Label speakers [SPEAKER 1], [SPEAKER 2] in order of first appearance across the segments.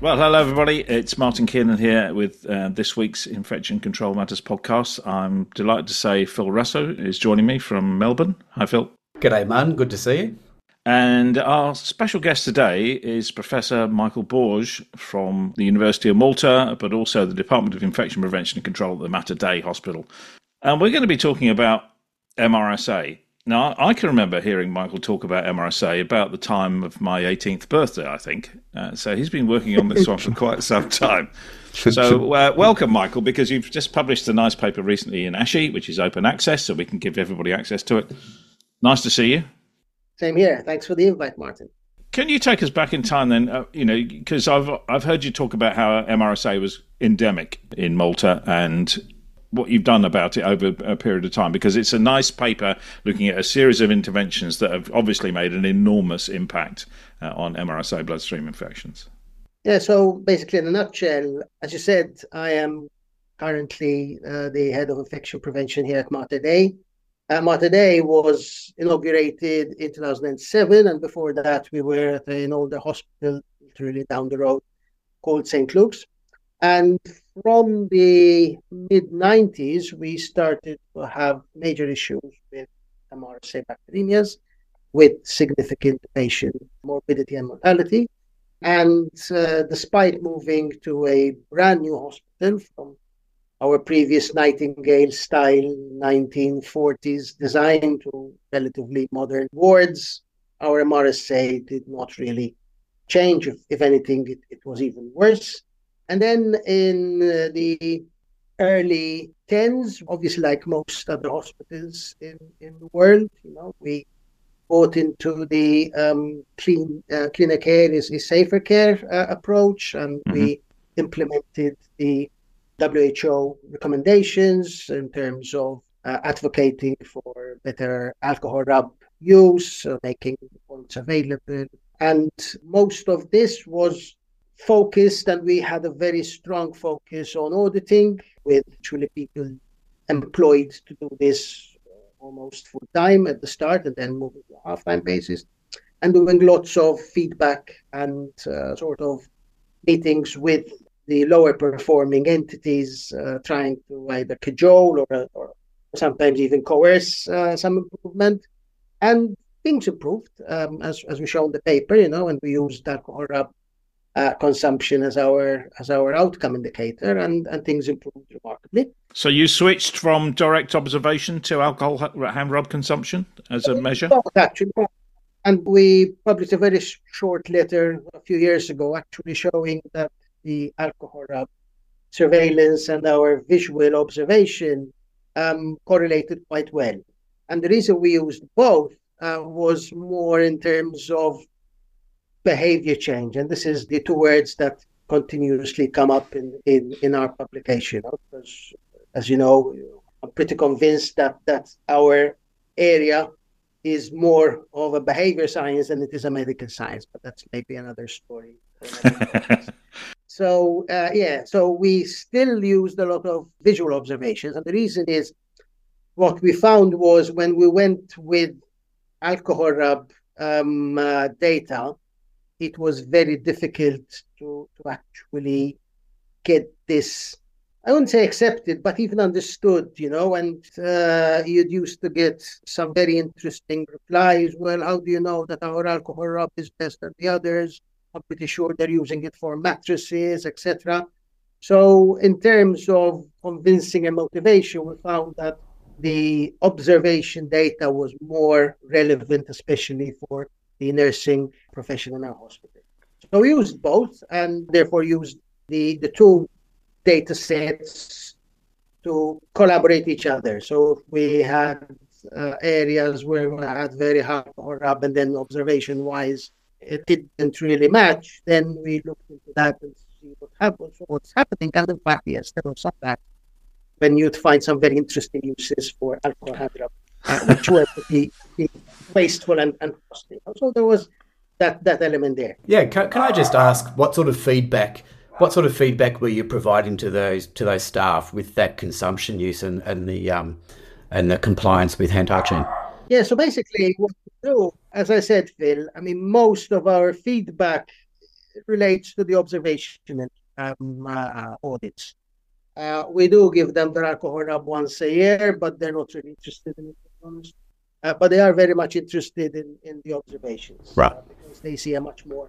[SPEAKER 1] Well, hello everybody. It's Martin Kiernan here with uh, this week's Infection Control Matters podcast. I'm delighted to say Phil Russo is joining me from Melbourne. Hi, Phil.
[SPEAKER 2] G'day, man. Good to see you.
[SPEAKER 1] And our special guest today is Professor Michael Borg from the University of Malta, but also the Department of Infection Prevention and Control at the Mater Dei Hospital. And we're going to be talking about MRSA. Now, I can remember hearing Michael talk about MRSA about the time of my 18th birthday, I think. Uh, so he's been working on this one for quite some time. So, uh, welcome, Michael, because you've just published a nice paper recently in ASHE, which is open access, so we can give everybody access to it. Nice to see you.
[SPEAKER 3] Same here. Thanks for the invite, Martin.
[SPEAKER 1] Can you take us back in time then? Uh, you know, because I've I've heard you talk about how MRSA was endemic in Malta and what you've done about it over a period of time because it's a nice paper looking at a series of interventions that have obviously made an enormous impact uh, on MRSA bloodstream infections.
[SPEAKER 3] Yeah, so basically, in a nutshell, as you said, I am currently uh, the head of infection prevention here at Mater Dei. Uh, Mater Dei was inaugurated in 2007, and before that, we were at an older hospital literally down the road called St. Luke's. And from the mid 90s, we started to have major issues with MRSA bacteremias with significant patient morbidity and mortality. And uh, despite moving to a brand new hospital from our previous Nightingale style 1940s design to relatively modern wards, our MRSA did not really change. If, anything, it, it was even worse. And then in the early 10s, obviously, like most other hospitals in, in the world, you know, we bought into the um, clean uh, cleaner care is, is safer care uh, approach, and mm-hmm. we implemented the WHO recommendations in terms of uh, advocating for better alcohol rub use, making points available, and most of this was focused and we had a very strong focus on auditing with truly people employed to do this almost full time at the start and then moving to a half time basis and doing lots of feedback and uh, sort of meetings with the lower performing entities uh, trying to either cajole or, or sometimes even coerce uh, some improvement. And things improved um, as, as we show in the paper you know and we used alcohol rub uh, consumption as our as our outcome indicator, and, and things improved remarkably.
[SPEAKER 1] So you switched from direct observation to alcohol hand rub consumption as a measure.
[SPEAKER 3] Actually, and we published a very short letter a few years ago, actually showing that the alcohol rub surveillance and our visual observation um, correlated quite well. And the reason we used both uh, was more in terms of behavior change. And this is the two words that continuously come up in, in, in our publication. Because, as you know, I'm pretty convinced that, that our area is more of a behavior science than it is a medical science, but that's maybe another story. so, uh, yeah, so we still used a lot of visual observations. And the reason is what we found was when we went with alcohol rub um, uh, data, it was very difficult to, to actually get this I wouldn't say accepted, but even understood, you know. And uh, you'd used to get some very interesting replies. Well, how do you know that our alcohol rub is best than the others? I'm pretty sure they're using it for mattresses, etc. So, in terms of convincing and motivation, we found that the observation data was more relevant, especially for the nursing profession in our hospital. So we used both and therefore used the, the two data sets to collaborate each other. So we had uh, areas where we had very high or up and then observation wise it didn't really match, then we looked into that and see what happens, what's happening. And in fact, yes, there was some that when you'd find some very interesting uses for alcohol hand uh, which were be wasteful and, and costly. So there was that that element there.
[SPEAKER 2] Yeah, can, can I just ask what sort of feedback? What sort of feedback were you providing to those to those staff with that consumption use and, and the um and the compliance with hand hygiene?
[SPEAKER 3] Yeah, so basically what we do, as I said, Phil, I mean most of our feedback relates to the observation and um, uh, audits. Uh, we do give them the alcohol rub once a year, but they're not really interested in it, uh, but they are very much interested in, in the observations.
[SPEAKER 2] Right.
[SPEAKER 3] Uh, because they see a much more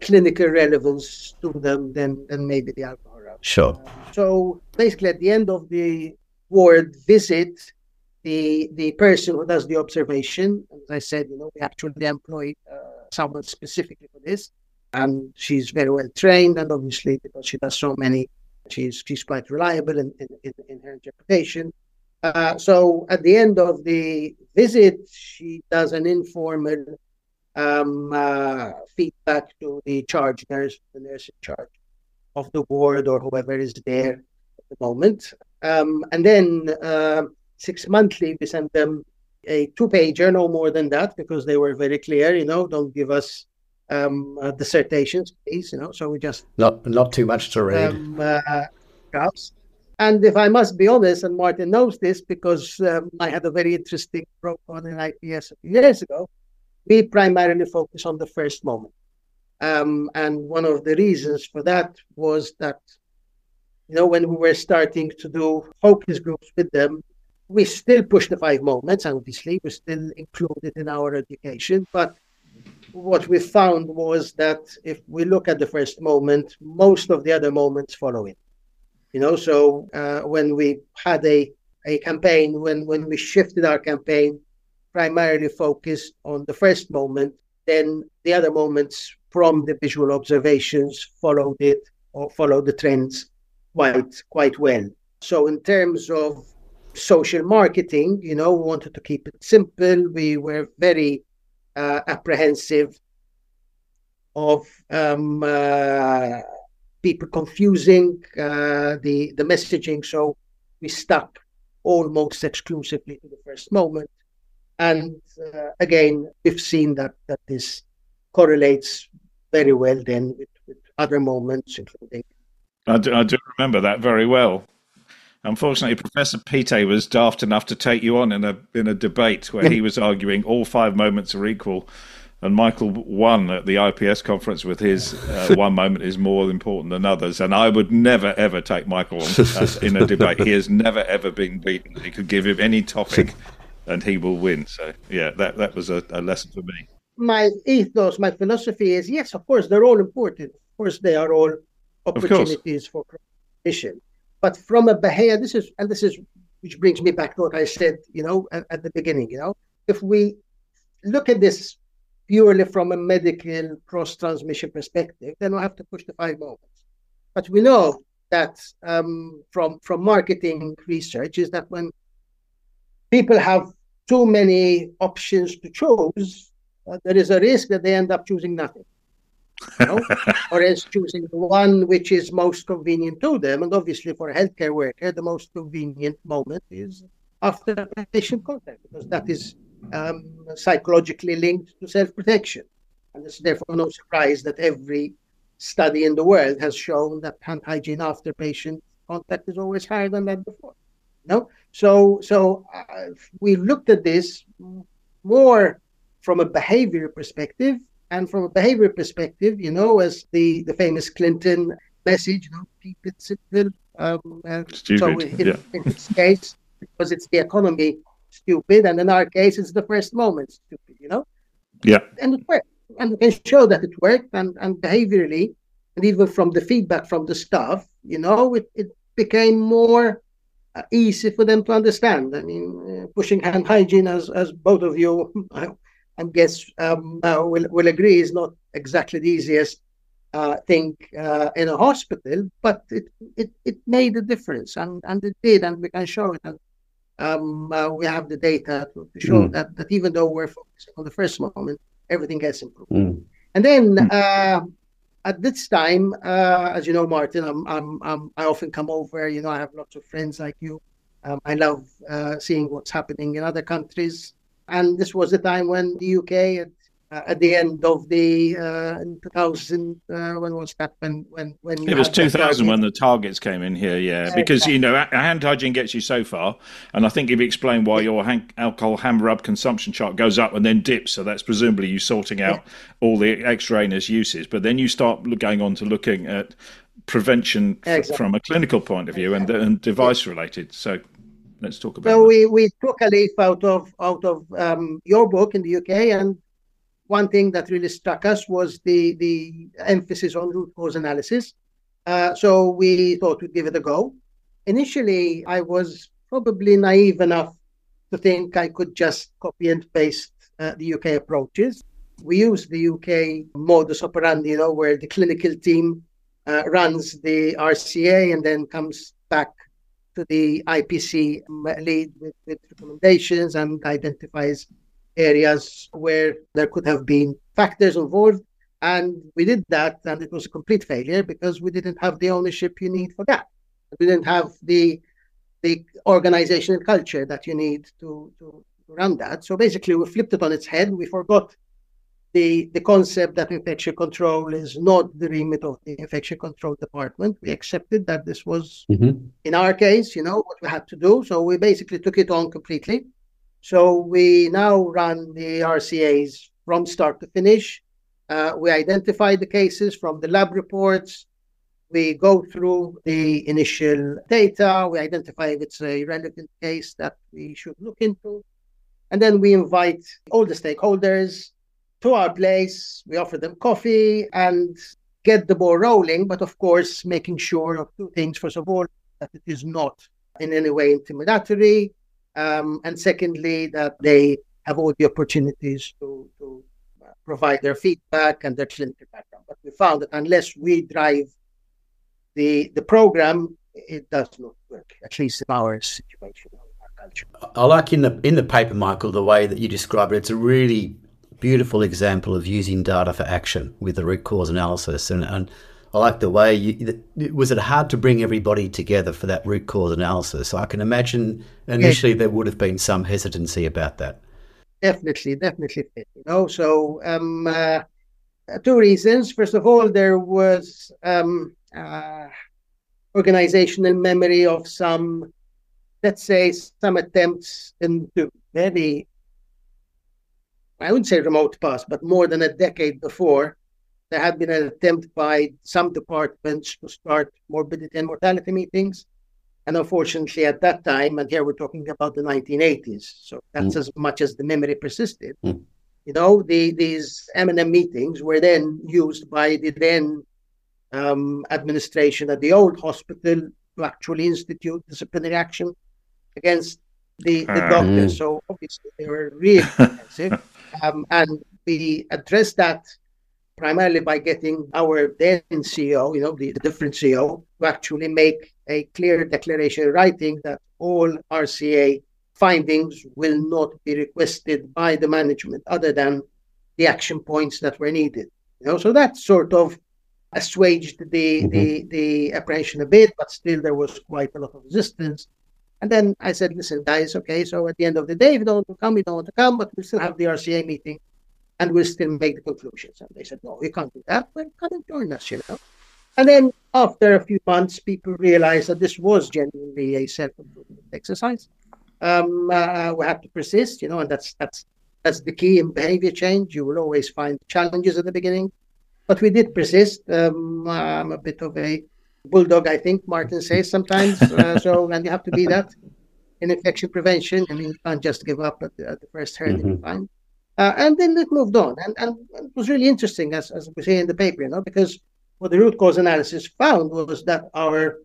[SPEAKER 3] clinical relevance to them than, than maybe the alcohol rub.
[SPEAKER 2] Sure.
[SPEAKER 3] so basically, at the end of the ward visit, the the person who does the observation, as I said, you know, we actually employ uh, someone specifically for this, and she's very well trained, and obviously because she does so many, she's she's quite reliable in, in, in her interpretation. Uh, so at the end of the visit, she does an informal um, uh, feedback to the charge nurse, the nurse in charge of the ward or whoever is there at the moment. Um, and then uh, six monthly, we send them a two pager, no more than that, because they were very clear, you know, don't give us um, uh, dissertations, please, you know, so we just.
[SPEAKER 2] Not not too much to read.
[SPEAKER 3] Um, uh, drafts. And if I must be honest, and Martin knows this because um, I had a very interesting program on in IPS years ago, we primarily focus on the first moment. Um, and one of the reasons for that was that, you know, when we were starting to do focus groups with them, we still push the five moments, obviously, we still include it in our education. But what we found was that if we look at the first moment, most of the other moments follow it. You know, so uh, when we had a, a campaign, when, when we shifted our campaign, primarily focused on the first moment, then the other moments from the visual observations followed it or followed the trends quite quite well. So in terms of social marketing, you know, we wanted to keep it simple. We were very uh, apprehensive of um, uh, people confusing uh, the the messaging, so we stuck almost exclusively to the first moment. And uh, again, we've seen that that this correlates very well then with, with other moments, including.
[SPEAKER 1] I do, I do remember that very well. Unfortunately, Professor Pittet was daft enough to take you on in a in a debate where he was arguing all five moments are equal, and Michael won at the IPS conference with his uh, one moment is more important than others. And I would never ever take Michael on uh, in a debate. He has never ever been beaten. He could give him any topic, and he will win. So yeah, that that was a, a lesson for me.
[SPEAKER 3] My ethos, my philosophy is yes, of course they're all important. Of course they are all opportunities for competition but from a behavior, this is, and this is, which brings me back to what I said, you know, at, at the beginning, you know, if we look at this purely from a medical cross transmission perspective, then we have to push the five moments. But we know that um, from from marketing research is that when people have too many options to choose, uh, there is a risk that they end up choosing nothing you know, or else choosing the one which is most convenient to them. And obviously, for a healthcare worker, the most convenient moment is after patient contact because that is um, psychologically linked to self protection. And it's therefore no surprise that every study in the world has shown that hand hygiene after patient contact is always higher than that before. No, so so uh, we looked at this more from a behavior perspective and from a behavior perspective, you know, as the, the famous Clinton message, you know, keep it simple. Um,
[SPEAKER 1] stupid. So yeah.
[SPEAKER 3] in this case, because it's the economy, stupid, and in our case, it's the first moment, stupid. You know.
[SPEAKER 1] Yeah.
[SPEAKER 3] And it worked, and we can show that it worked, and and behaviorally, and even from the feedback from the staff, you know, it, it became more uh, easy for them to understand. I mean, uh, pushing hand hygiene, as as both of you I guess um, uh, will will agree is not exactly the easiest uh, thing uh, in a hospital, but it, it it made a difference, and and it did, and we can show it. And um, uh, we have the data to, to show mm. that that even though we're focusing on the first moment, everything gets improved. Mm. And then mm. at this time, uh, as you know, Martin, I'm, I'm, I'm, i often come over. You know, I have lots of friends like you. Um, I love uh, seeing what's happening in other countries. And this was the time when the UK had uh, at the end of the uh, 2000 uh, when was that when when when
[SPEAKER 1] it was 2000 when the targets came in here yeah because you know hand hygiene gets you so far and i think you've explained why your hand, alcohol hand rub consumption chart goes up and then dips so that's presumably you sorting out yeah. all the extraneous uses but then you start going on to looking at prevention exactly. from a clinical point of view and, and device related so let's talk about
[SPEAKER 3] so
[SPEAKER 1] that.
[SPEAKER 3] we we took a leaf out of out of um, your book in the uk and one thing that really struck us was the the emphasis on root cause analysis. Uh, so we thought we'd give it a go. Initially, I was probably naive enough to think I could just copy and paste uh, the UK approaches. We use the UK modus operandi, you know, where the clinical team uh, runs the RCA and then comes back to the IPC lead with, with recommendations and identifies areas where there could have been factors involved. And we did that, and it was a complete failure because we didn't have the ownership you need for that. We didn't have the the organizational culture that you need to, to run that. So basically, we flipped it on its head. We forgot the the concept that infection control is not the remit of the infection control department. We accepted that this was, mm-hmm. in our case, you know, what we had to do. So we basically took it on completely. So we now run the RCAs from start to finish. Uh, we identify the cases from the lab reports. We go through the initial data. We identify if it's a relevant case that we should look into. And then we invite all the stakeholders to our place. We offer them coffee and get the ball rolling. But of course, making sure of two things. First of all, that it is not in any way intimidatory um, and secondly, that they have all the opportunities to, to uh, provide their feedback and their clinical background. But we found that unless we drive the the program, it does not work. At least in our situation, our culture.
[SPEAKER 2] I like in the in the paper, Michael, the way that you describe it. It's a really beautiful example of using data for action with the root cause analysis and and I like the way you, was it hard to bring everybody together for that root cause analysis? I can imagine initially there would have been some hesitancy about that.
[SPEAKER 3] Definitely, definitely. You know, so um, uh, two reasons. First of all, there was um, uh, organizational memory of some, let's say, some attempts into very, I wouldn't say remote past, but more than a decade before there had been an attempt by some departments to start morbidity and mortality meetings. And unfortunately, at that time, and here we're talking about the 1980s, so that's mm. as much as the memory persisted. Mm. You know, the, these M&M meetings were then used by the then um, administration at the old hospital to actually institute disciplinary action against the, the uh, doctors. Mm. So obviously, they were really expensive. um, and we addressed that primarily by getting our then CEO, you know, the, the different CEO, to actually make a clear declaration writing that all RCA findings will not be requested by the management other than the action points that were needed. You know, so that sort of assuaged the, mm-hmm. the, the apprehension a bit, but still there was quite a lot of resistance. And then I said, listen, guys, okay, so at the end of the day, if you don't want to come, you don't want to come, but we still have the RCA meeting and we'll still make the conclusions. And they said, no, we can't do that. Well, come and join us, you know. And then after a few months, people realized that this was genuinely a self-improvement exercise. Um, uh, we have to persist, you know, and that's that's that's the key in behavior change. You will always find challenges at the beginning, but we did persist. Um, I'm a bit of a bulldog, I think Martin says sometimes. uh, so, and you have to be that in infection prevention. I mean, you can't just give up at the, at the first hurdle mm-hmm. you find. Uh, and then it moved on. And, and it was really interesting, as, as we say in the paper, you know, because what the root cause analysis found was that our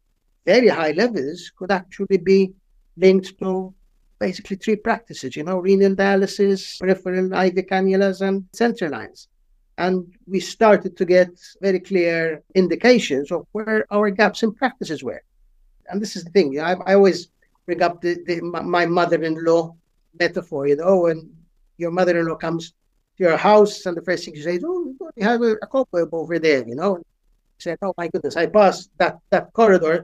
[SPEAKER 3] very high levels could actually be linked to basically three practices, you know, renal dialysis, peripheral IV cannulas, and central lines. And we started to get very clear indications of where our gaps in practices were. And this is the thing, you I, I always bring up the, the my mother in law metaphor, you know, and your mother-in-law comes to your house and the first thing she says, "Oh, you have a, a cobweb over there," you know. She said, "Oh my goodness, I pass that that corridor,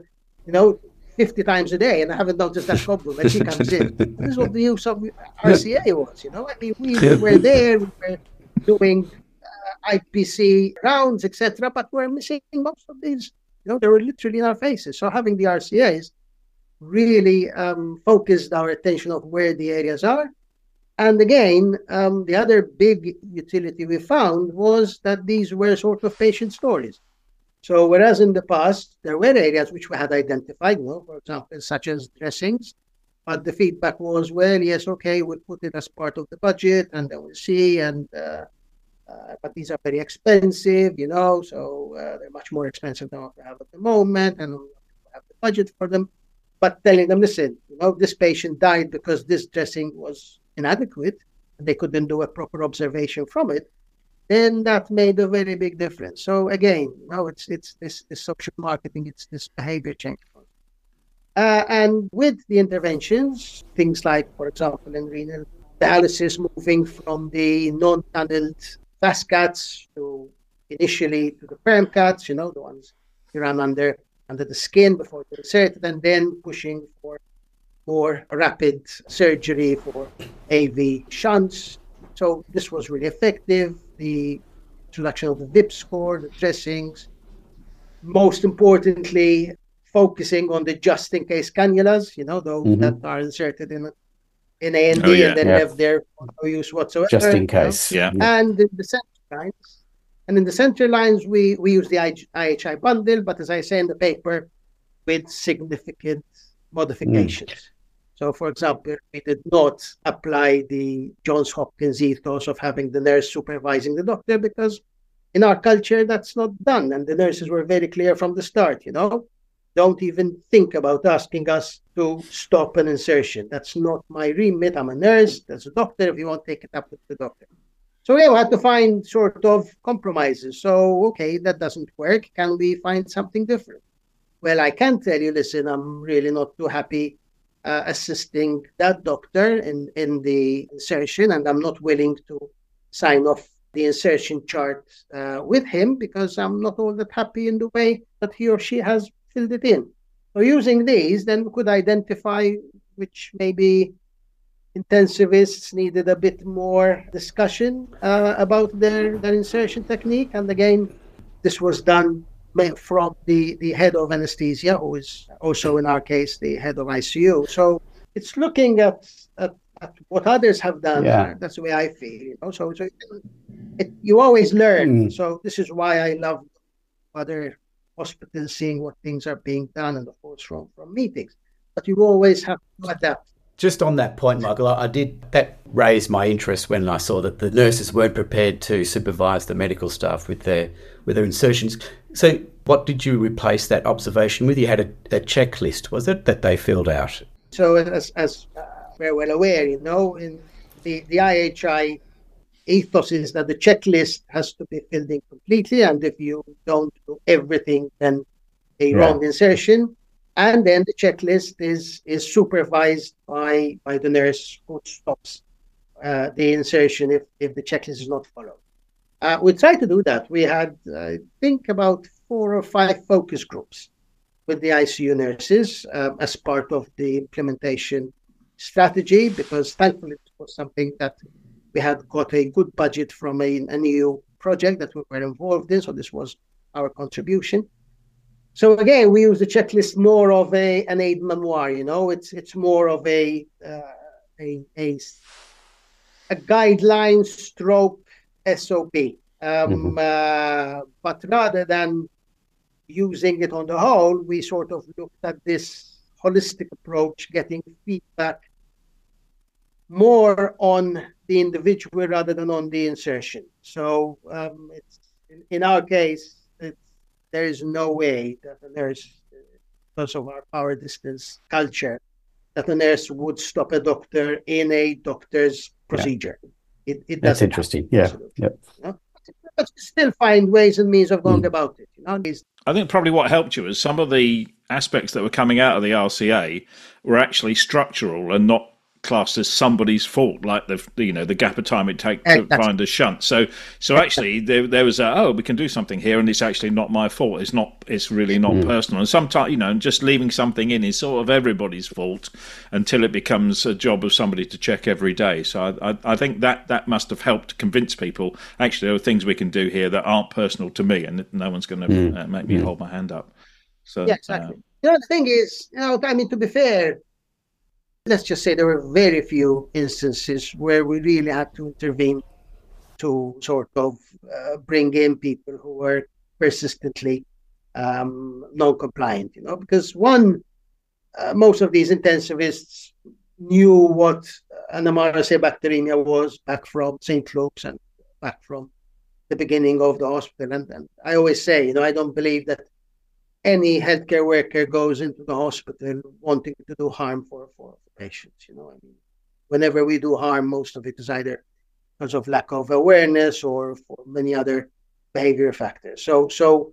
[SPEAKER 3] you know, 50 times a day and I haven't noticed that cobweb." And she comes in. this is what the use of RCA was, you know. I mean, we, we were there, we were doing uh, IPC rounds, etc., but we're missing most of these. You know, they were literally in our faces. So having the RCAs really um, focused our attention of where the areas are. And again, um, the other big utility we found was that these were sort of patient stories. So whereas in the past there were areas which we had identified, well, for example, such as dressings, but the feedback was, well, yes, okay, we'll put it as part of the budget, and then we'll see. And uh, uh, but these are very expensive, you know, so uh, they're much more expensive than what we have at the moment, and we have the budget for them. But telling them, listen, you know, this patient died because this dressing was inadequate, they couldn't do a proper observation from it then that made a very big difference. So again, you know, it's it's this, this social marketing, it's this behavior change. Uh, and with the interventions, things like, for example, in renal dialysis, moving from the non-tunneled vascaths to initially to the permcaths, you know, the ones you run under under the skin before they're inserted, and then pushing for more rapid surgery for AV shunts. So this was really effective. The introduction of the VIP score, the dressings. Most importantly, focusing on the just in case cannulas, you know, those mm-hmm. that are inserted in in A and D oh, and then yeah. have their no use whatsoever.
[SPEAKER 2] Just in case.
[SPEAKER 1] You know?
[SPEAKER 3] Yeah. And in the center lines, and in the center lines, we, we use the IHI bundle, but as I say in the paper, with significant modifications. Mm. So, for example, we did not apply the Johns Hopkins ethos of having the nurse supervising the doctor because in our culture that's not done. And the nurses were very clear from the start, you know, don't even think about asking us to stop an insertion. That's not my remit. I'm a nurse, that's a doctor. If you want, take it up with the doctor. So yeah, we had to find sort of compromises. So okay, that doesn't work. Can we find something different? Well, I can tell you, listen, I'm really not too happy uh, assisting that doctor in, in the insertion, and I'm not willing to sign off the insertion chart uh, with him because I'm not all that happy in the way that he or she has filled it in. So using these, then we could identify which maybe intensivists needed a bit more discussion uh, about their, their insertion technique. And again, this was done from the, the head of anesthesia, who is also in our case the head of ICU. So it's looking at, at, at what others have done. Yeah. That's the way I feel. You know? So, so it, you always learn. Mm. So this is why I love other hospitals seeing what things are being done and of course from, from meetings. But you always have to adapt.
[SPEAKER 2] Just on that point, Michael, I did that raised my interest when I saw that the nurses weren't prepared to supervise the medical staff with their with their insertions. So, what did you replace that observation with? You had a, a checklist, was it, that they filled out?
[SPEAKER 3] So, as, as uh, we're well aware, you know, in the, the IHI ethos is that the checklist has to be filled in completely, and if you don't do everything, then a yeah. wrong insertion. And then the checklist is is supervised by by the nurse who stops uh, the insertion if if the checklist is not followed. Uh, we tried to do that. We had, I think, about four or five focus groups with the ICU nurses um, as part of the implementation strategy because thankfully it was something that we had got a good budget from a, an EU project that we were involved in, so this was our contribution. So again, we use the checklist more of a an aid memoir. You know, it's it's more of a uh, a, a a guideline stroke SOP. Um, mm-hmm. uh, but rather than using it on the whole, we sort of looked at this holistic approach, getting feedback more on the individual rather than on the insertion. So um, it's in, in, our case, there is no way that a nurse, because of our power distance culture, that a nurse would stop a doctor in a doctor's procedure. Yeah. It,
[SPEAKER 2] it That's interesting. Yeah. yeah. You know?
[SPEAKER 3] But still find ways and means of going mm. about it. You know?
[SPEAKER 1] I think probably what helped you is some of the aspects that were coming out of the RCA were actually structural and not classed as somebody's fault, like the you know the gap of time it takes to find a shunt. So so actually there there was a oh we can do something here, and it's actually not my fault. It's not it's really not mm. personal. And sometimes you know just leaving something in is sort of everybody's fault until it becomes a job of somebody to check every day. So I I, I think that that must have helped convince people actually there are things we can do here that aren't personal to me, and no one's going to mm. uh, make me mm. hold my hand up. So
[SPEAKER 3] yeah, exactly. Uh, you know, the thing is, you know, I mean, to be fair, let's just say there were very few instances where we really had to intervene to sort of uh, bring in people who were persistently um, non-compliant. You know, because one, uh, most of these intensivists knew what an MRSA bacteremia was back from St. Luke's and back from the beginning of the hospital. And, and I always say, you know, I don't believe that any healthcare worker goes into the hospital wanting to do harm for, for patients. You know, I mean, whenever we do harm, most of it is either because of lack of awareness or for many other behavior factors. So, so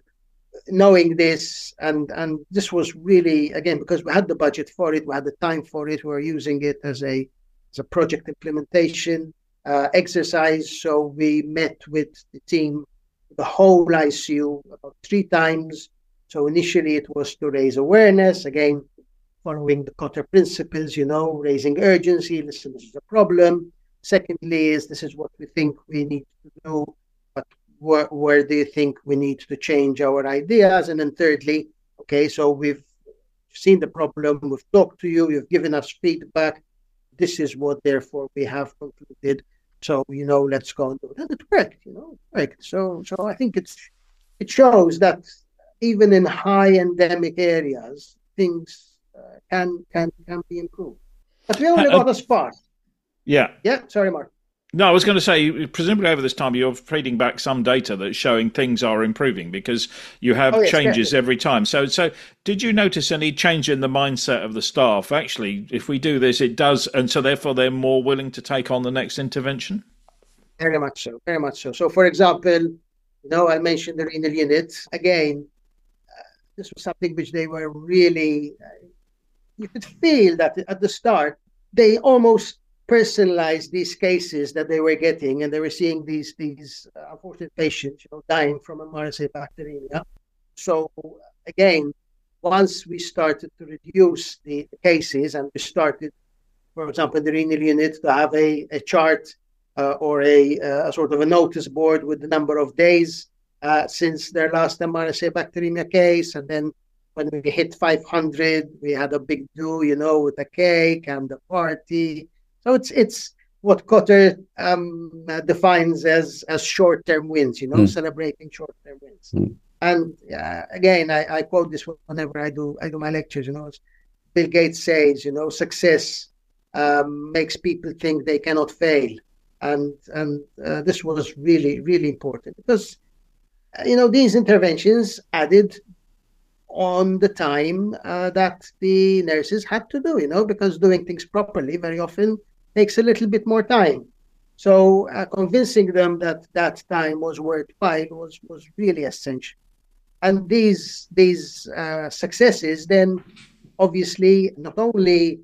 [SPEAKER 3] knowing this and and this was really again because we had the budget for it, we had the time for it, we were using it as a as a project implementation uh, exercise. So we met with the team, the whole ICU about three times. So initially it was to raise awareness again following the Kotter principles, you know, raising urgency, listen, this is a problem. Secondly, is this is what we think we need to do, but where, where do you think we need to change our ideas? And then thirdly, okay, so we've seen the problem, we've talked to you, you've given us feedback. This is what, therefore, we have concluded. So, you know, let's go and do it. And it worked, you know, it worked. So, so I think it's it shows that even in high endemic areas, things uh, can can can be improved. But we only uh, got a far.
[SPEAKER 1] Yeah.
[SPEAKER 3] Yeah. Sorry, Mark.
[SPEAKER 1] No, I was going to say, presumably over this time, you're feeding back some data that's showing things are improving because you have oh, yes, changes every time. So, so did you notice any change in the mindset of the staff? Actually, if we do this, it does, and so therefore they're more willing to take on the next intervention.
[SPEAKER 3] Very much so. Very much so. So, for example, you know, I mentioned the renal unit again. This was something which they were really uh, you could feel that at the start they almost personalized these cases that they were getting, and they were seeing these these uh, unfortunate patients, you know, dying from MRSA bacteremia. So again, once we started to reduce the, the cases, and we started, for example, the renal unit to have a, a chart uh, or a, uh, a, sort of a notice board with the number of days uh, since their last MRSA bacteremia case, and then when we hit 500, we had a big do, you know, with a cake and a party. So it's it's what Kotter um, uh, defines as as short term wins, you know, mm. celebrating short term wins. Mm. And uh, again, I, I quote this whenever I do I do my lectures. You know, Bill Gates says, you know, success um, makes people think they cannot fail, and and uh, this was really really important because you know these interventions added on the time uh, that the nurses had to do, you know, because doing things properly very often takes a little bit more time. So uh, convincing them that that time was worthwhile was was really essential. And these these uh, successes then obviously not only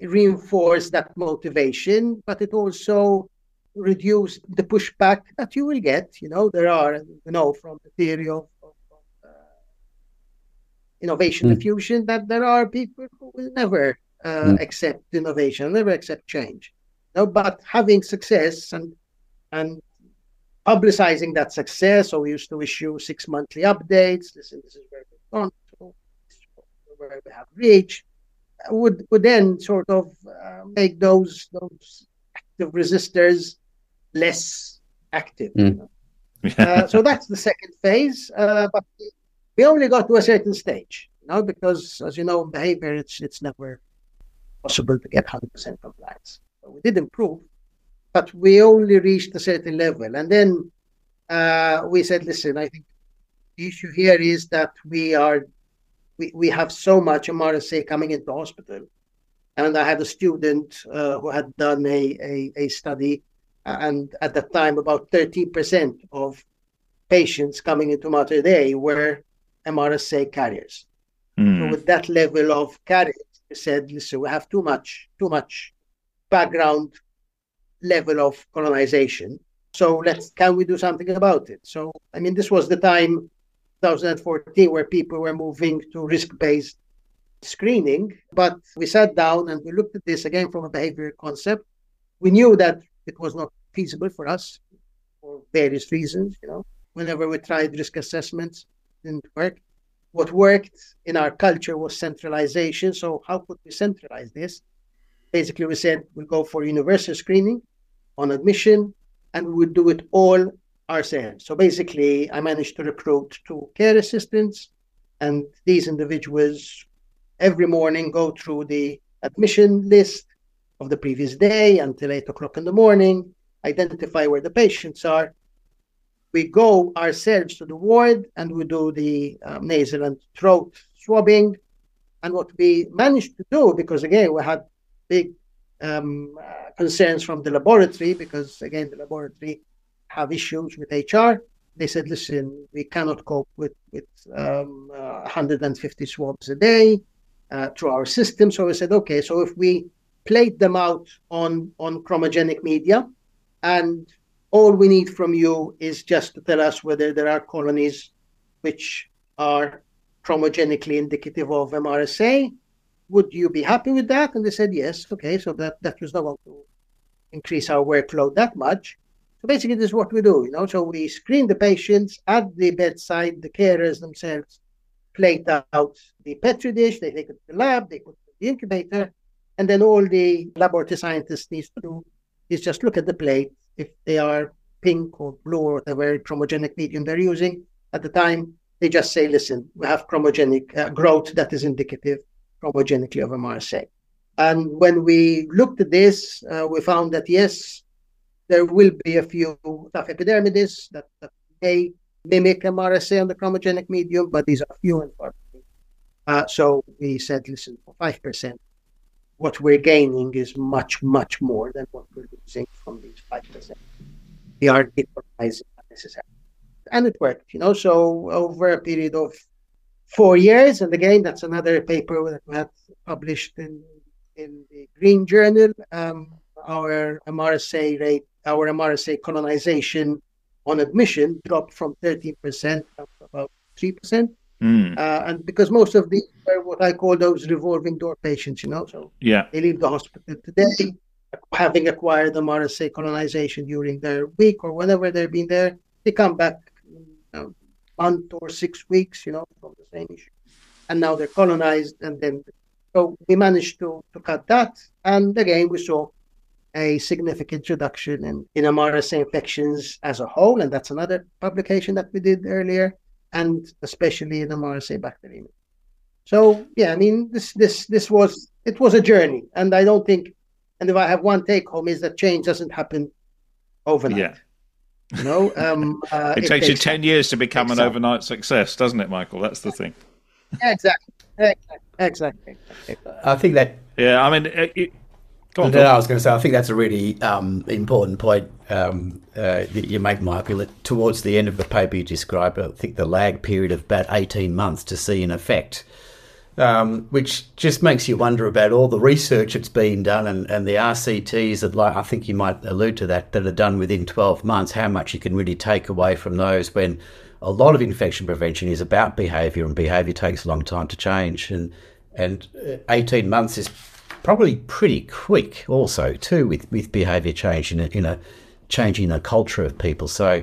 [SPEAKER 3] reinforce that motivation, but it also reduce the pushback that you will get. You know, there are, you know, from the theory of innovation mm. diffusion that there are people who will never uh, mm. accept innovation, never accept change. No, but having success and and publicizing that success, so we used to issue six monthly updates. Listen, this is where we've gone to, where we have reached. Would would then sort of uh, make those those active resistors less active. Mm. You know? uh, so that's the second phase. Uh, but we only got to a certain stage, you know, because as you know, behavior, it's it's never possible to get 100% compliance. So we did improve, but we only reached a certain level. And then uh, we said, listen, I think the issue here is that we are we, we have so much MRSA coming into hospital. And I had a student uh, who had done a, a, a study, and at that time, about 30% of patients coming into Mater Dei were MRSA carriers. Mm. So with that level of carriers, we said, listen, we have too much, too much background level of colonization. So let's can we do something about it? So I mean, this was the time, 2014, where people were moving to risk-based screening. But we sat down and we looked at this again from a behavior concept. We knew that it was not feasible for us for various reasons. You know, whenever we tried risk assessments, didn't work. What worked in our culture was centralization. So how could we centralize this? Basically, we said we'll go for universal screening on admission, and we would do it all ourselves. So basically, I managed to recruit two care assistants, and these individuals every morning go through the admission list of the previous day until eight o'clock in the morning, identify where the patients are. We go ourselves to the ward and we do the um, nasal and throat swabbing. And what we managed to do, because again, we had big um, uh, concerns from the laboratory, because again, the laboratory have issues with HR. They said, listen, we cannot cope with, with um, uh, 150 swabs a day uh, through our system. So we said, okay, so if we plate them out on, on chromogenic media, and all we need from you is just to tell us whether there are colonies which are chromogenically indicative of MRSA. Would you be happy with that? And they said yes. Okay, so that, that was not going to increase our workload that much. So basically, this is what we do. You know, so we screen the patients at the bedside. The carers themselves plate out the petri dish. They take it to the lab. They put it in the incubator, and then all the laboratory scientist needs to do is just look at the plate. If they are pink or blue or whatever chromogenic medium they're using at the time, they just say, "Listen, we have chromogenic uh, growth that is indicative chromogenically of MRSA." And when we looked at this, uh, we found that yes, there will be a few staph epidermidis that, that may mimic MRSA on the chromogenic medium, but these are few and far between. Uh, so we said, listen, 5%, what we're gaining is much, much more than what we're losing from these 5%. We are unnecessarily. And it worked, you know, so over a period of four years, and again, that's another paper that we had published in, in the Green Journal, um, our MRSA rate, our MRSA colonization on admission dropped from 13% to about 3%. Mm. Uh, and because most of these are what I call those revolving door patients, you know, so
[SPEAKER 1] yeah,
[SPEAKER 3] they leave the hospital today, having acquired the MRSA colonization during their week or whenever they've been there, they come back a month or six weeks, you know, from the same issue, and now they're colonized, and then so we managed to to cut that, and again we saw a significant reduction in, in MRSA infections as a whole, and that's another publication that we did earlier, and especially in MRSA bacteremia. So yeah, I mean this this this was it was a journey, and I don't think, and if I have one take home is that change doesn't happen overnight.
[SPEAKER 1] Yeah.
[SPEAKER 3] You know, um,
[SPEAKER 1] uh, it, it, takes, takes you ten years to become an overnight success, doesn't it, Michael? That's the thing.
[SPEAKER 3] exactly. Exactly. Exactly.
[SPEAKER 2] I think that.
[SPEAKER 1] Yeah, I mean, it,
[SPEAKER 2] on, no, I was going to say, I think that's a really um, important point um, uh, that you make, Michael. That towards the end of the paper you described, I think the lag period of about 18 months to see an effect, um, which just makes you wonder about all the research that's been done and, and the RCTs that, like, I think you might allude to that, that are done within 12 months, how much you can really take away from those when a lot of infection prevention is about behaviour and behaviour takes a long time to change. And, and uh, 18 months is probably pretty quick also too with, with behaviour change in a, in a changing the culture of people. So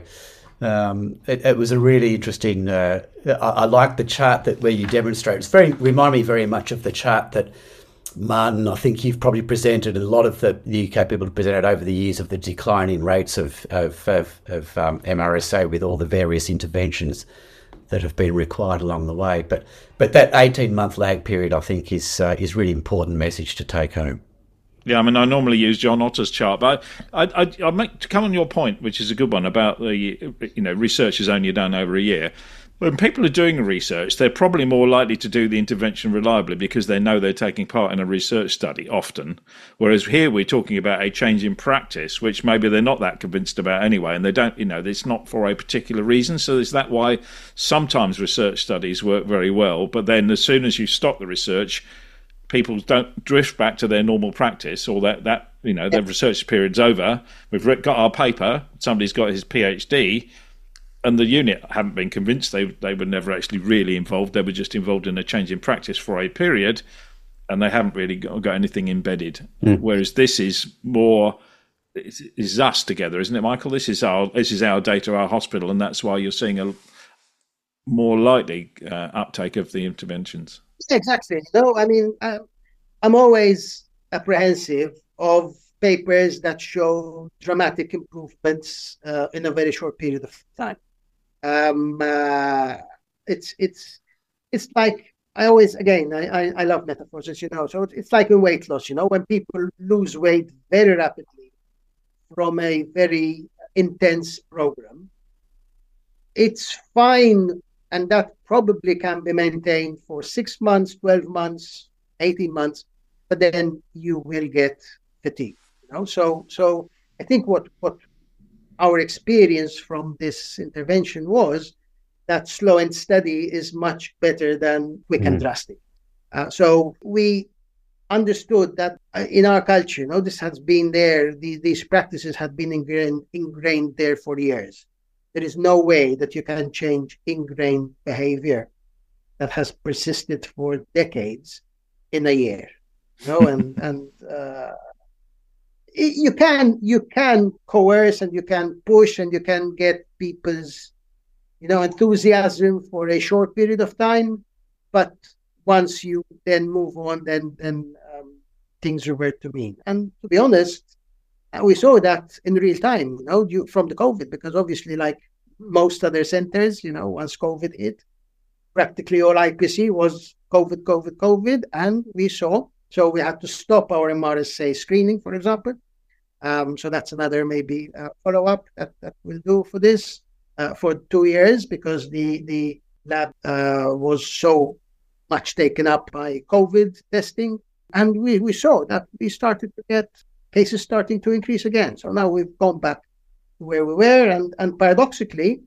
[SPEAKER 2] um, it, it, was a really interesting. Uh, I, I like the chart that where you demonstrate. It's very remind me very much of the chart that Martin. I think you've probably presented, a lot of the, the UK people have presented over the years of the declining rates of of, of, of um, MRSA with all the various interventions that have been required along the way. But but that eighteen month lag period, I think, is uh, is really important message to take home.
[SPEAKER 1] Yeah, I mean, I normally use John Otter's chart, but I, I, I make to come on your point, which is a good one about the you know research is only done over a year when people are doing research, they're probably more likely to do the intervention reliably because they know they're taking part in a research study often. Whereas here we're talking about a change in practice, which maybe they're not that convinced about anyway, and they don't, you know, it's not for a particular reason. So is that why sometimes research studies work very well, but then as soon as you stop the research, people don't drift back to their normal practice or that, that you know, their research period's over. We've got our paper, somebody's got his PhD, and the unit haven't been convinced they, they were never actually really involved. They were just involved in a change in practice for a period, and they haven't really got, got anything embedded. Mm. Whereas this is more is us together, isn't it, Michael? This is our this is our data, our hospital, and that's why you're seeing a more likely uh, uptake of the interventions.
[SPEAKER 3] Exactly. No, I mean, uh, I'm always apprehensive of papers that show dramatic improvements uh, in a very short period of time. Um, uh, it's it's it's like I always again I, I, I love metaphors as you know. So it's like in weight loss. You know, when people lose weight very rapidly from a very intense program, it's fine and that probably can be maintained for six months, 12 months, 18 months, but then you will get fatigue. You know? So so I think what what our experience from this intervention was that slow and steady is much better than quick mm. and drastic. Uh, so we understood that uh, in our culture, you know, this has been there, the, these practices have been ingrained, ingrained there for years. There is no way that you can change ingrained behavior that has persisted for decades in a year. You know, and and uh, you can you can coerce and you can push and you can get people's you know enthusiasm for a short period of time, but once you then move on, then then um, things revert to mean. And to be honest, we saw that in real time, you know, you, from the COVID, because obviously, like most other centers, you know, once COVID hit, practically all IPC was COVID, COVID, COVID, and we saw. So we had to stop our MRSA screening, for example. Um, so that's another maybe uh, follow up that, that we'll do for this uh, for two years because the the lab uh, was so much taken up by COVID testing, and we, we saw that we started to get cases starting to increase again. So now we've gone back to where we were, and, and paradoxically,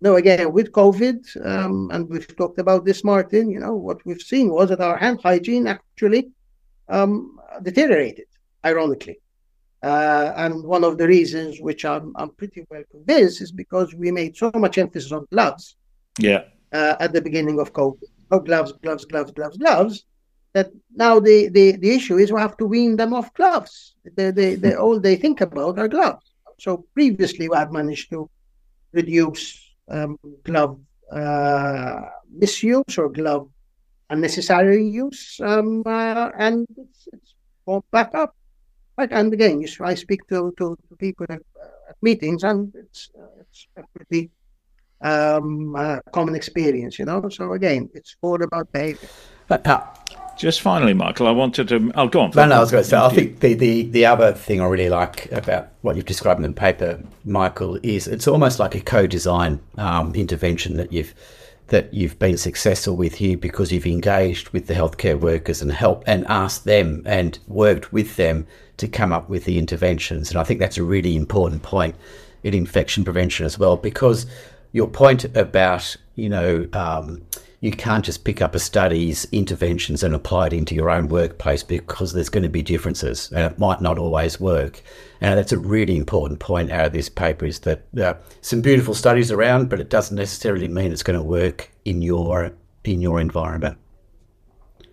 [SPEAKER 3] no, again with COVID, um, and we've talked about this, Martin. You know what we've seen was that our hand hygiene actually um, deteriorated, ironically. Uh, and one of the reasons, which I'm, I'm pretty well convinced, is because we made so much emphasis on gloves.
[SPEAKER 1] Yeah.
[SPEAKER 3] Uh, at the beginning of COVID, oh, gloves, gloves, gloves, gloves, gloves, that now the, the, the issue is we have to wean them off gloves. They, they, they, hmm. all they think about are gloves. So previously we had managed to reduce um, glove uh, misuse or glove unnecessary use, um, uh, and it's, it's back up. Right, and again, I speak to, to, to people at, at, meetings, and it's uh, it's a pretty um, uh, common experience, you know. So again, it's all about behavior.
[SPEAKER 1] Uh, just finally, Michael, I wanted to. I'll oh, go on.
[SPEAKER 2] No, no, I was going to say. I think the, the, the other thing I really like about what you've described in the paper, Michael, is it's almost like a co-design um, intervention that you've that you've been successful with here because you've engaged with the healthcare workers and helped and asked them and worked with them to come up with the interventions. And I think that's a really important point in infection prevention as well, because your point about you know. Um, you can't just pick up a study's interventions and apply it into your own workplace because there's going to be differences and it might not always work. And that's a really important point out of this paper is that uh, some beautiful studies around, but it doesn't necessarily mean it's going to work in your in your environment.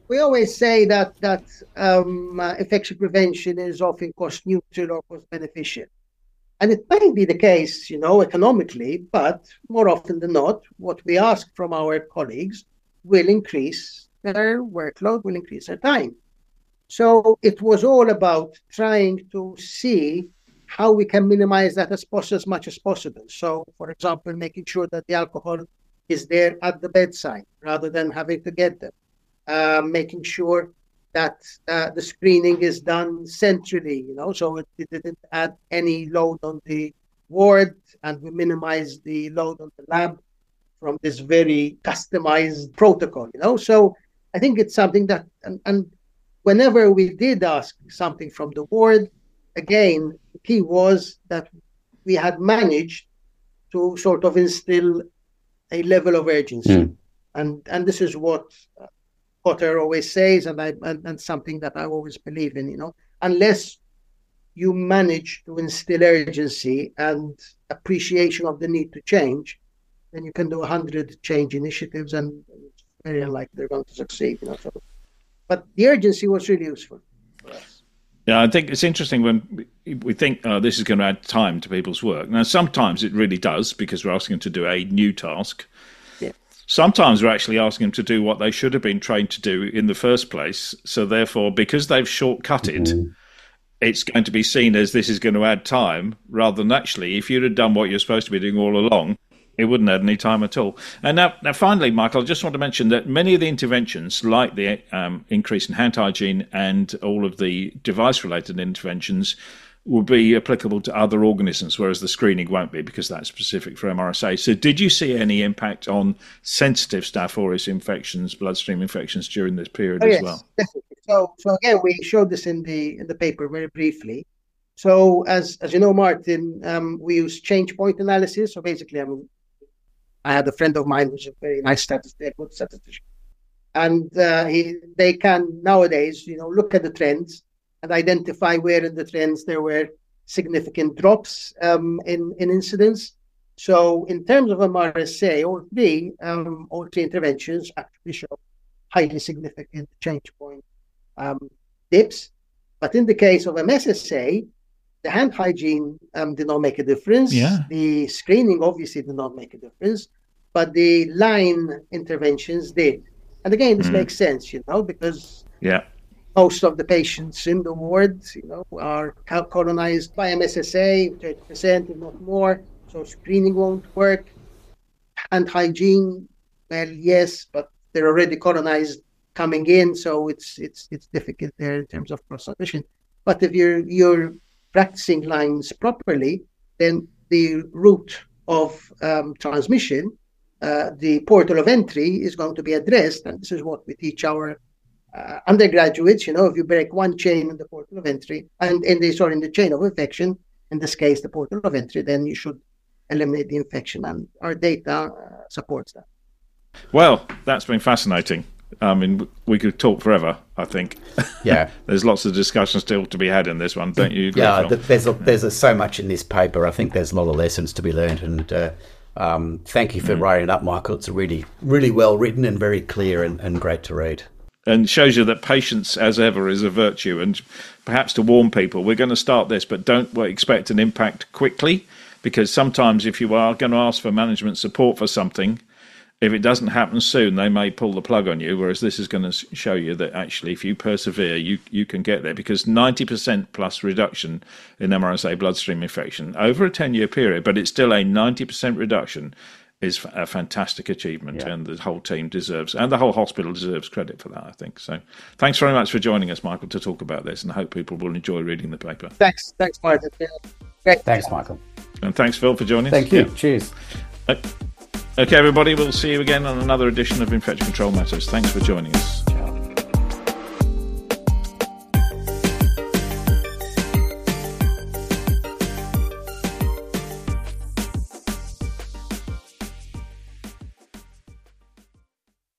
[SPEAKER 3] We always say that that um, uh, infection prevention is often cost neutral or cost beneficial. And it may be the case, you know, economically, but more often than not, what we ask from our colleagues will increase their workload, will increase their time. So it was all about trying to see how we can minimize that as, possible, as much as possible. So, for example, making sure that the alcohol is there at the bedside rather than having to get them, uh, making sure that uh, the screening is done centrally, you know, so it, it, didn't add any load on the ward and we minimize the load on the lab from this very customized protocol, you know. So I think it's something that, and, and whenever we did ask something from the ward, again, the key was that we had managed to sort of instill a level of urgency. Mm. And, and this is what Kotter always says, and I and, and something that I always believe in. You know, unless you manage to instill urgency and appreciation of the need to change, then you can do a hundred change initiatives, and it's very unlikely they're going to succeed. You know, so, but the urgency was really useful.
[SPEAKER 1] Yeah, I think it's interesting when we think oh, this is going to add time to people's work. Now, sometimes it really does because we're asking them to do a new task. Sometimes we're actually asking them to do what they should have been trained to do in the first place. So, therefore, because they've shortcutted, mm-hmm. it's going to be seen as this is going to add time rather than actually, if you'd have done what you're supposed to be doing all along, it wouldn't add any time at all. And now, now, finally, Michael, I just want to mention that many of the interventions, like the um, increase in hand hygiene and all of the device-related interventions, will be applicable to other organisms, whereas the screening won't be because that's specific for MRSA. So, did you see any impact on sensitive Staph aureus infections, bloodstream infections during this period
[SPEAKER 3] oh,
[SPEAKER 1] as
[SPEAKER 3] yes,
[SPEAKER 1] well?
[SPEAKER 3] Definitely. So, so again, we showed this in the in the paper very briefly. So, as as you know, Martin, um, we use change point analysis. So basically, I mean, I had a friend of mine who's a very nice statistician, good statistician, and uh, he, they can nowadays, you know, look at the trends and identify where in the trends there were significant drops um, in in incidence. So, in terms of MRSA, all three um, all three interventions actually show highly significant change point um, dips. But in the case of MSSA, the hand hygiene um, did not make a difference.
[SPEAKER 1] Yeah.
[SPEAKER 3] The screening obviously did not make a difference, but the line interventions did. And again, this mm. makes sense, you know, because
[SPEAKER 1] yeah,
[SPEAKER 3] most of the patients in the ward, you know, are colonized by MSSA, 30%, if not more. So screening won't work. Hand hygiene, well, yes, but they're already colonized coming in, so it's it's it's difficult there in terms of submission. But if you're you're practicing lines properly, then the route of um, transmission, uh, the portal of entry, is going to be addressed. And this is what we teach our uh, undergraduates. You know, if you break one chain in the portal of entry, and in the sorry in the chain of infection, in this case the portal of entry, then you should eliminate the infection, and our data uh, supports that.
[SPEAKER 1] Well, that's been fascinating. I mean, we could talk forever. I think.
[SPEAKER 2] Yeah.
[SPEAKER 1] there's lots of discussion still to be had in this one, don't you?
[SPEAKER 2] Agree, yeah, Phil? there's a, there's a, so much in this paper. I think there's a lot of lessons to be learned, and uh, um, thank you for mm. writing it up, Michael. It's really really well written and very clear and, and great to read.
[SPEAKER 1] And shows you that patience, as ever, is a virtue. And perhaps to warn people, we're going to start this, but don't expect an impact quickly, because sometimes if you are going to ask for management support for something, if it doesn't happen soon, they may pull the plug on you. Whereas this is going to show you that actually, if you persevere, you you can get there because 90% plus reduction in MRSA bloodstream infection over a 10 year period, but it's still a 90% reduction is a fantastic achievement, yeah. and the whole team deserves, and the whole hospital deserves credit for that. I think so. Thanks very much for joining us, Michael, to talk about this, and I hope people will enjoy reading the paper.
[SPEAKER 3] Thanks, thanks, Michael.
[SPEAKER 2] Great. Thanks, Michael.
[SPEAKER 1] And thanks, Phil, for joining
[SPEAKER 2] Thank
[SPEAKER 1] us.
[SPEAKER 2] Thank you. Cheers.
[SPEAKER 1] Uh, Okay, everybody, we'll see you again on another edition of Infection Control Matters. Thanks for joining us.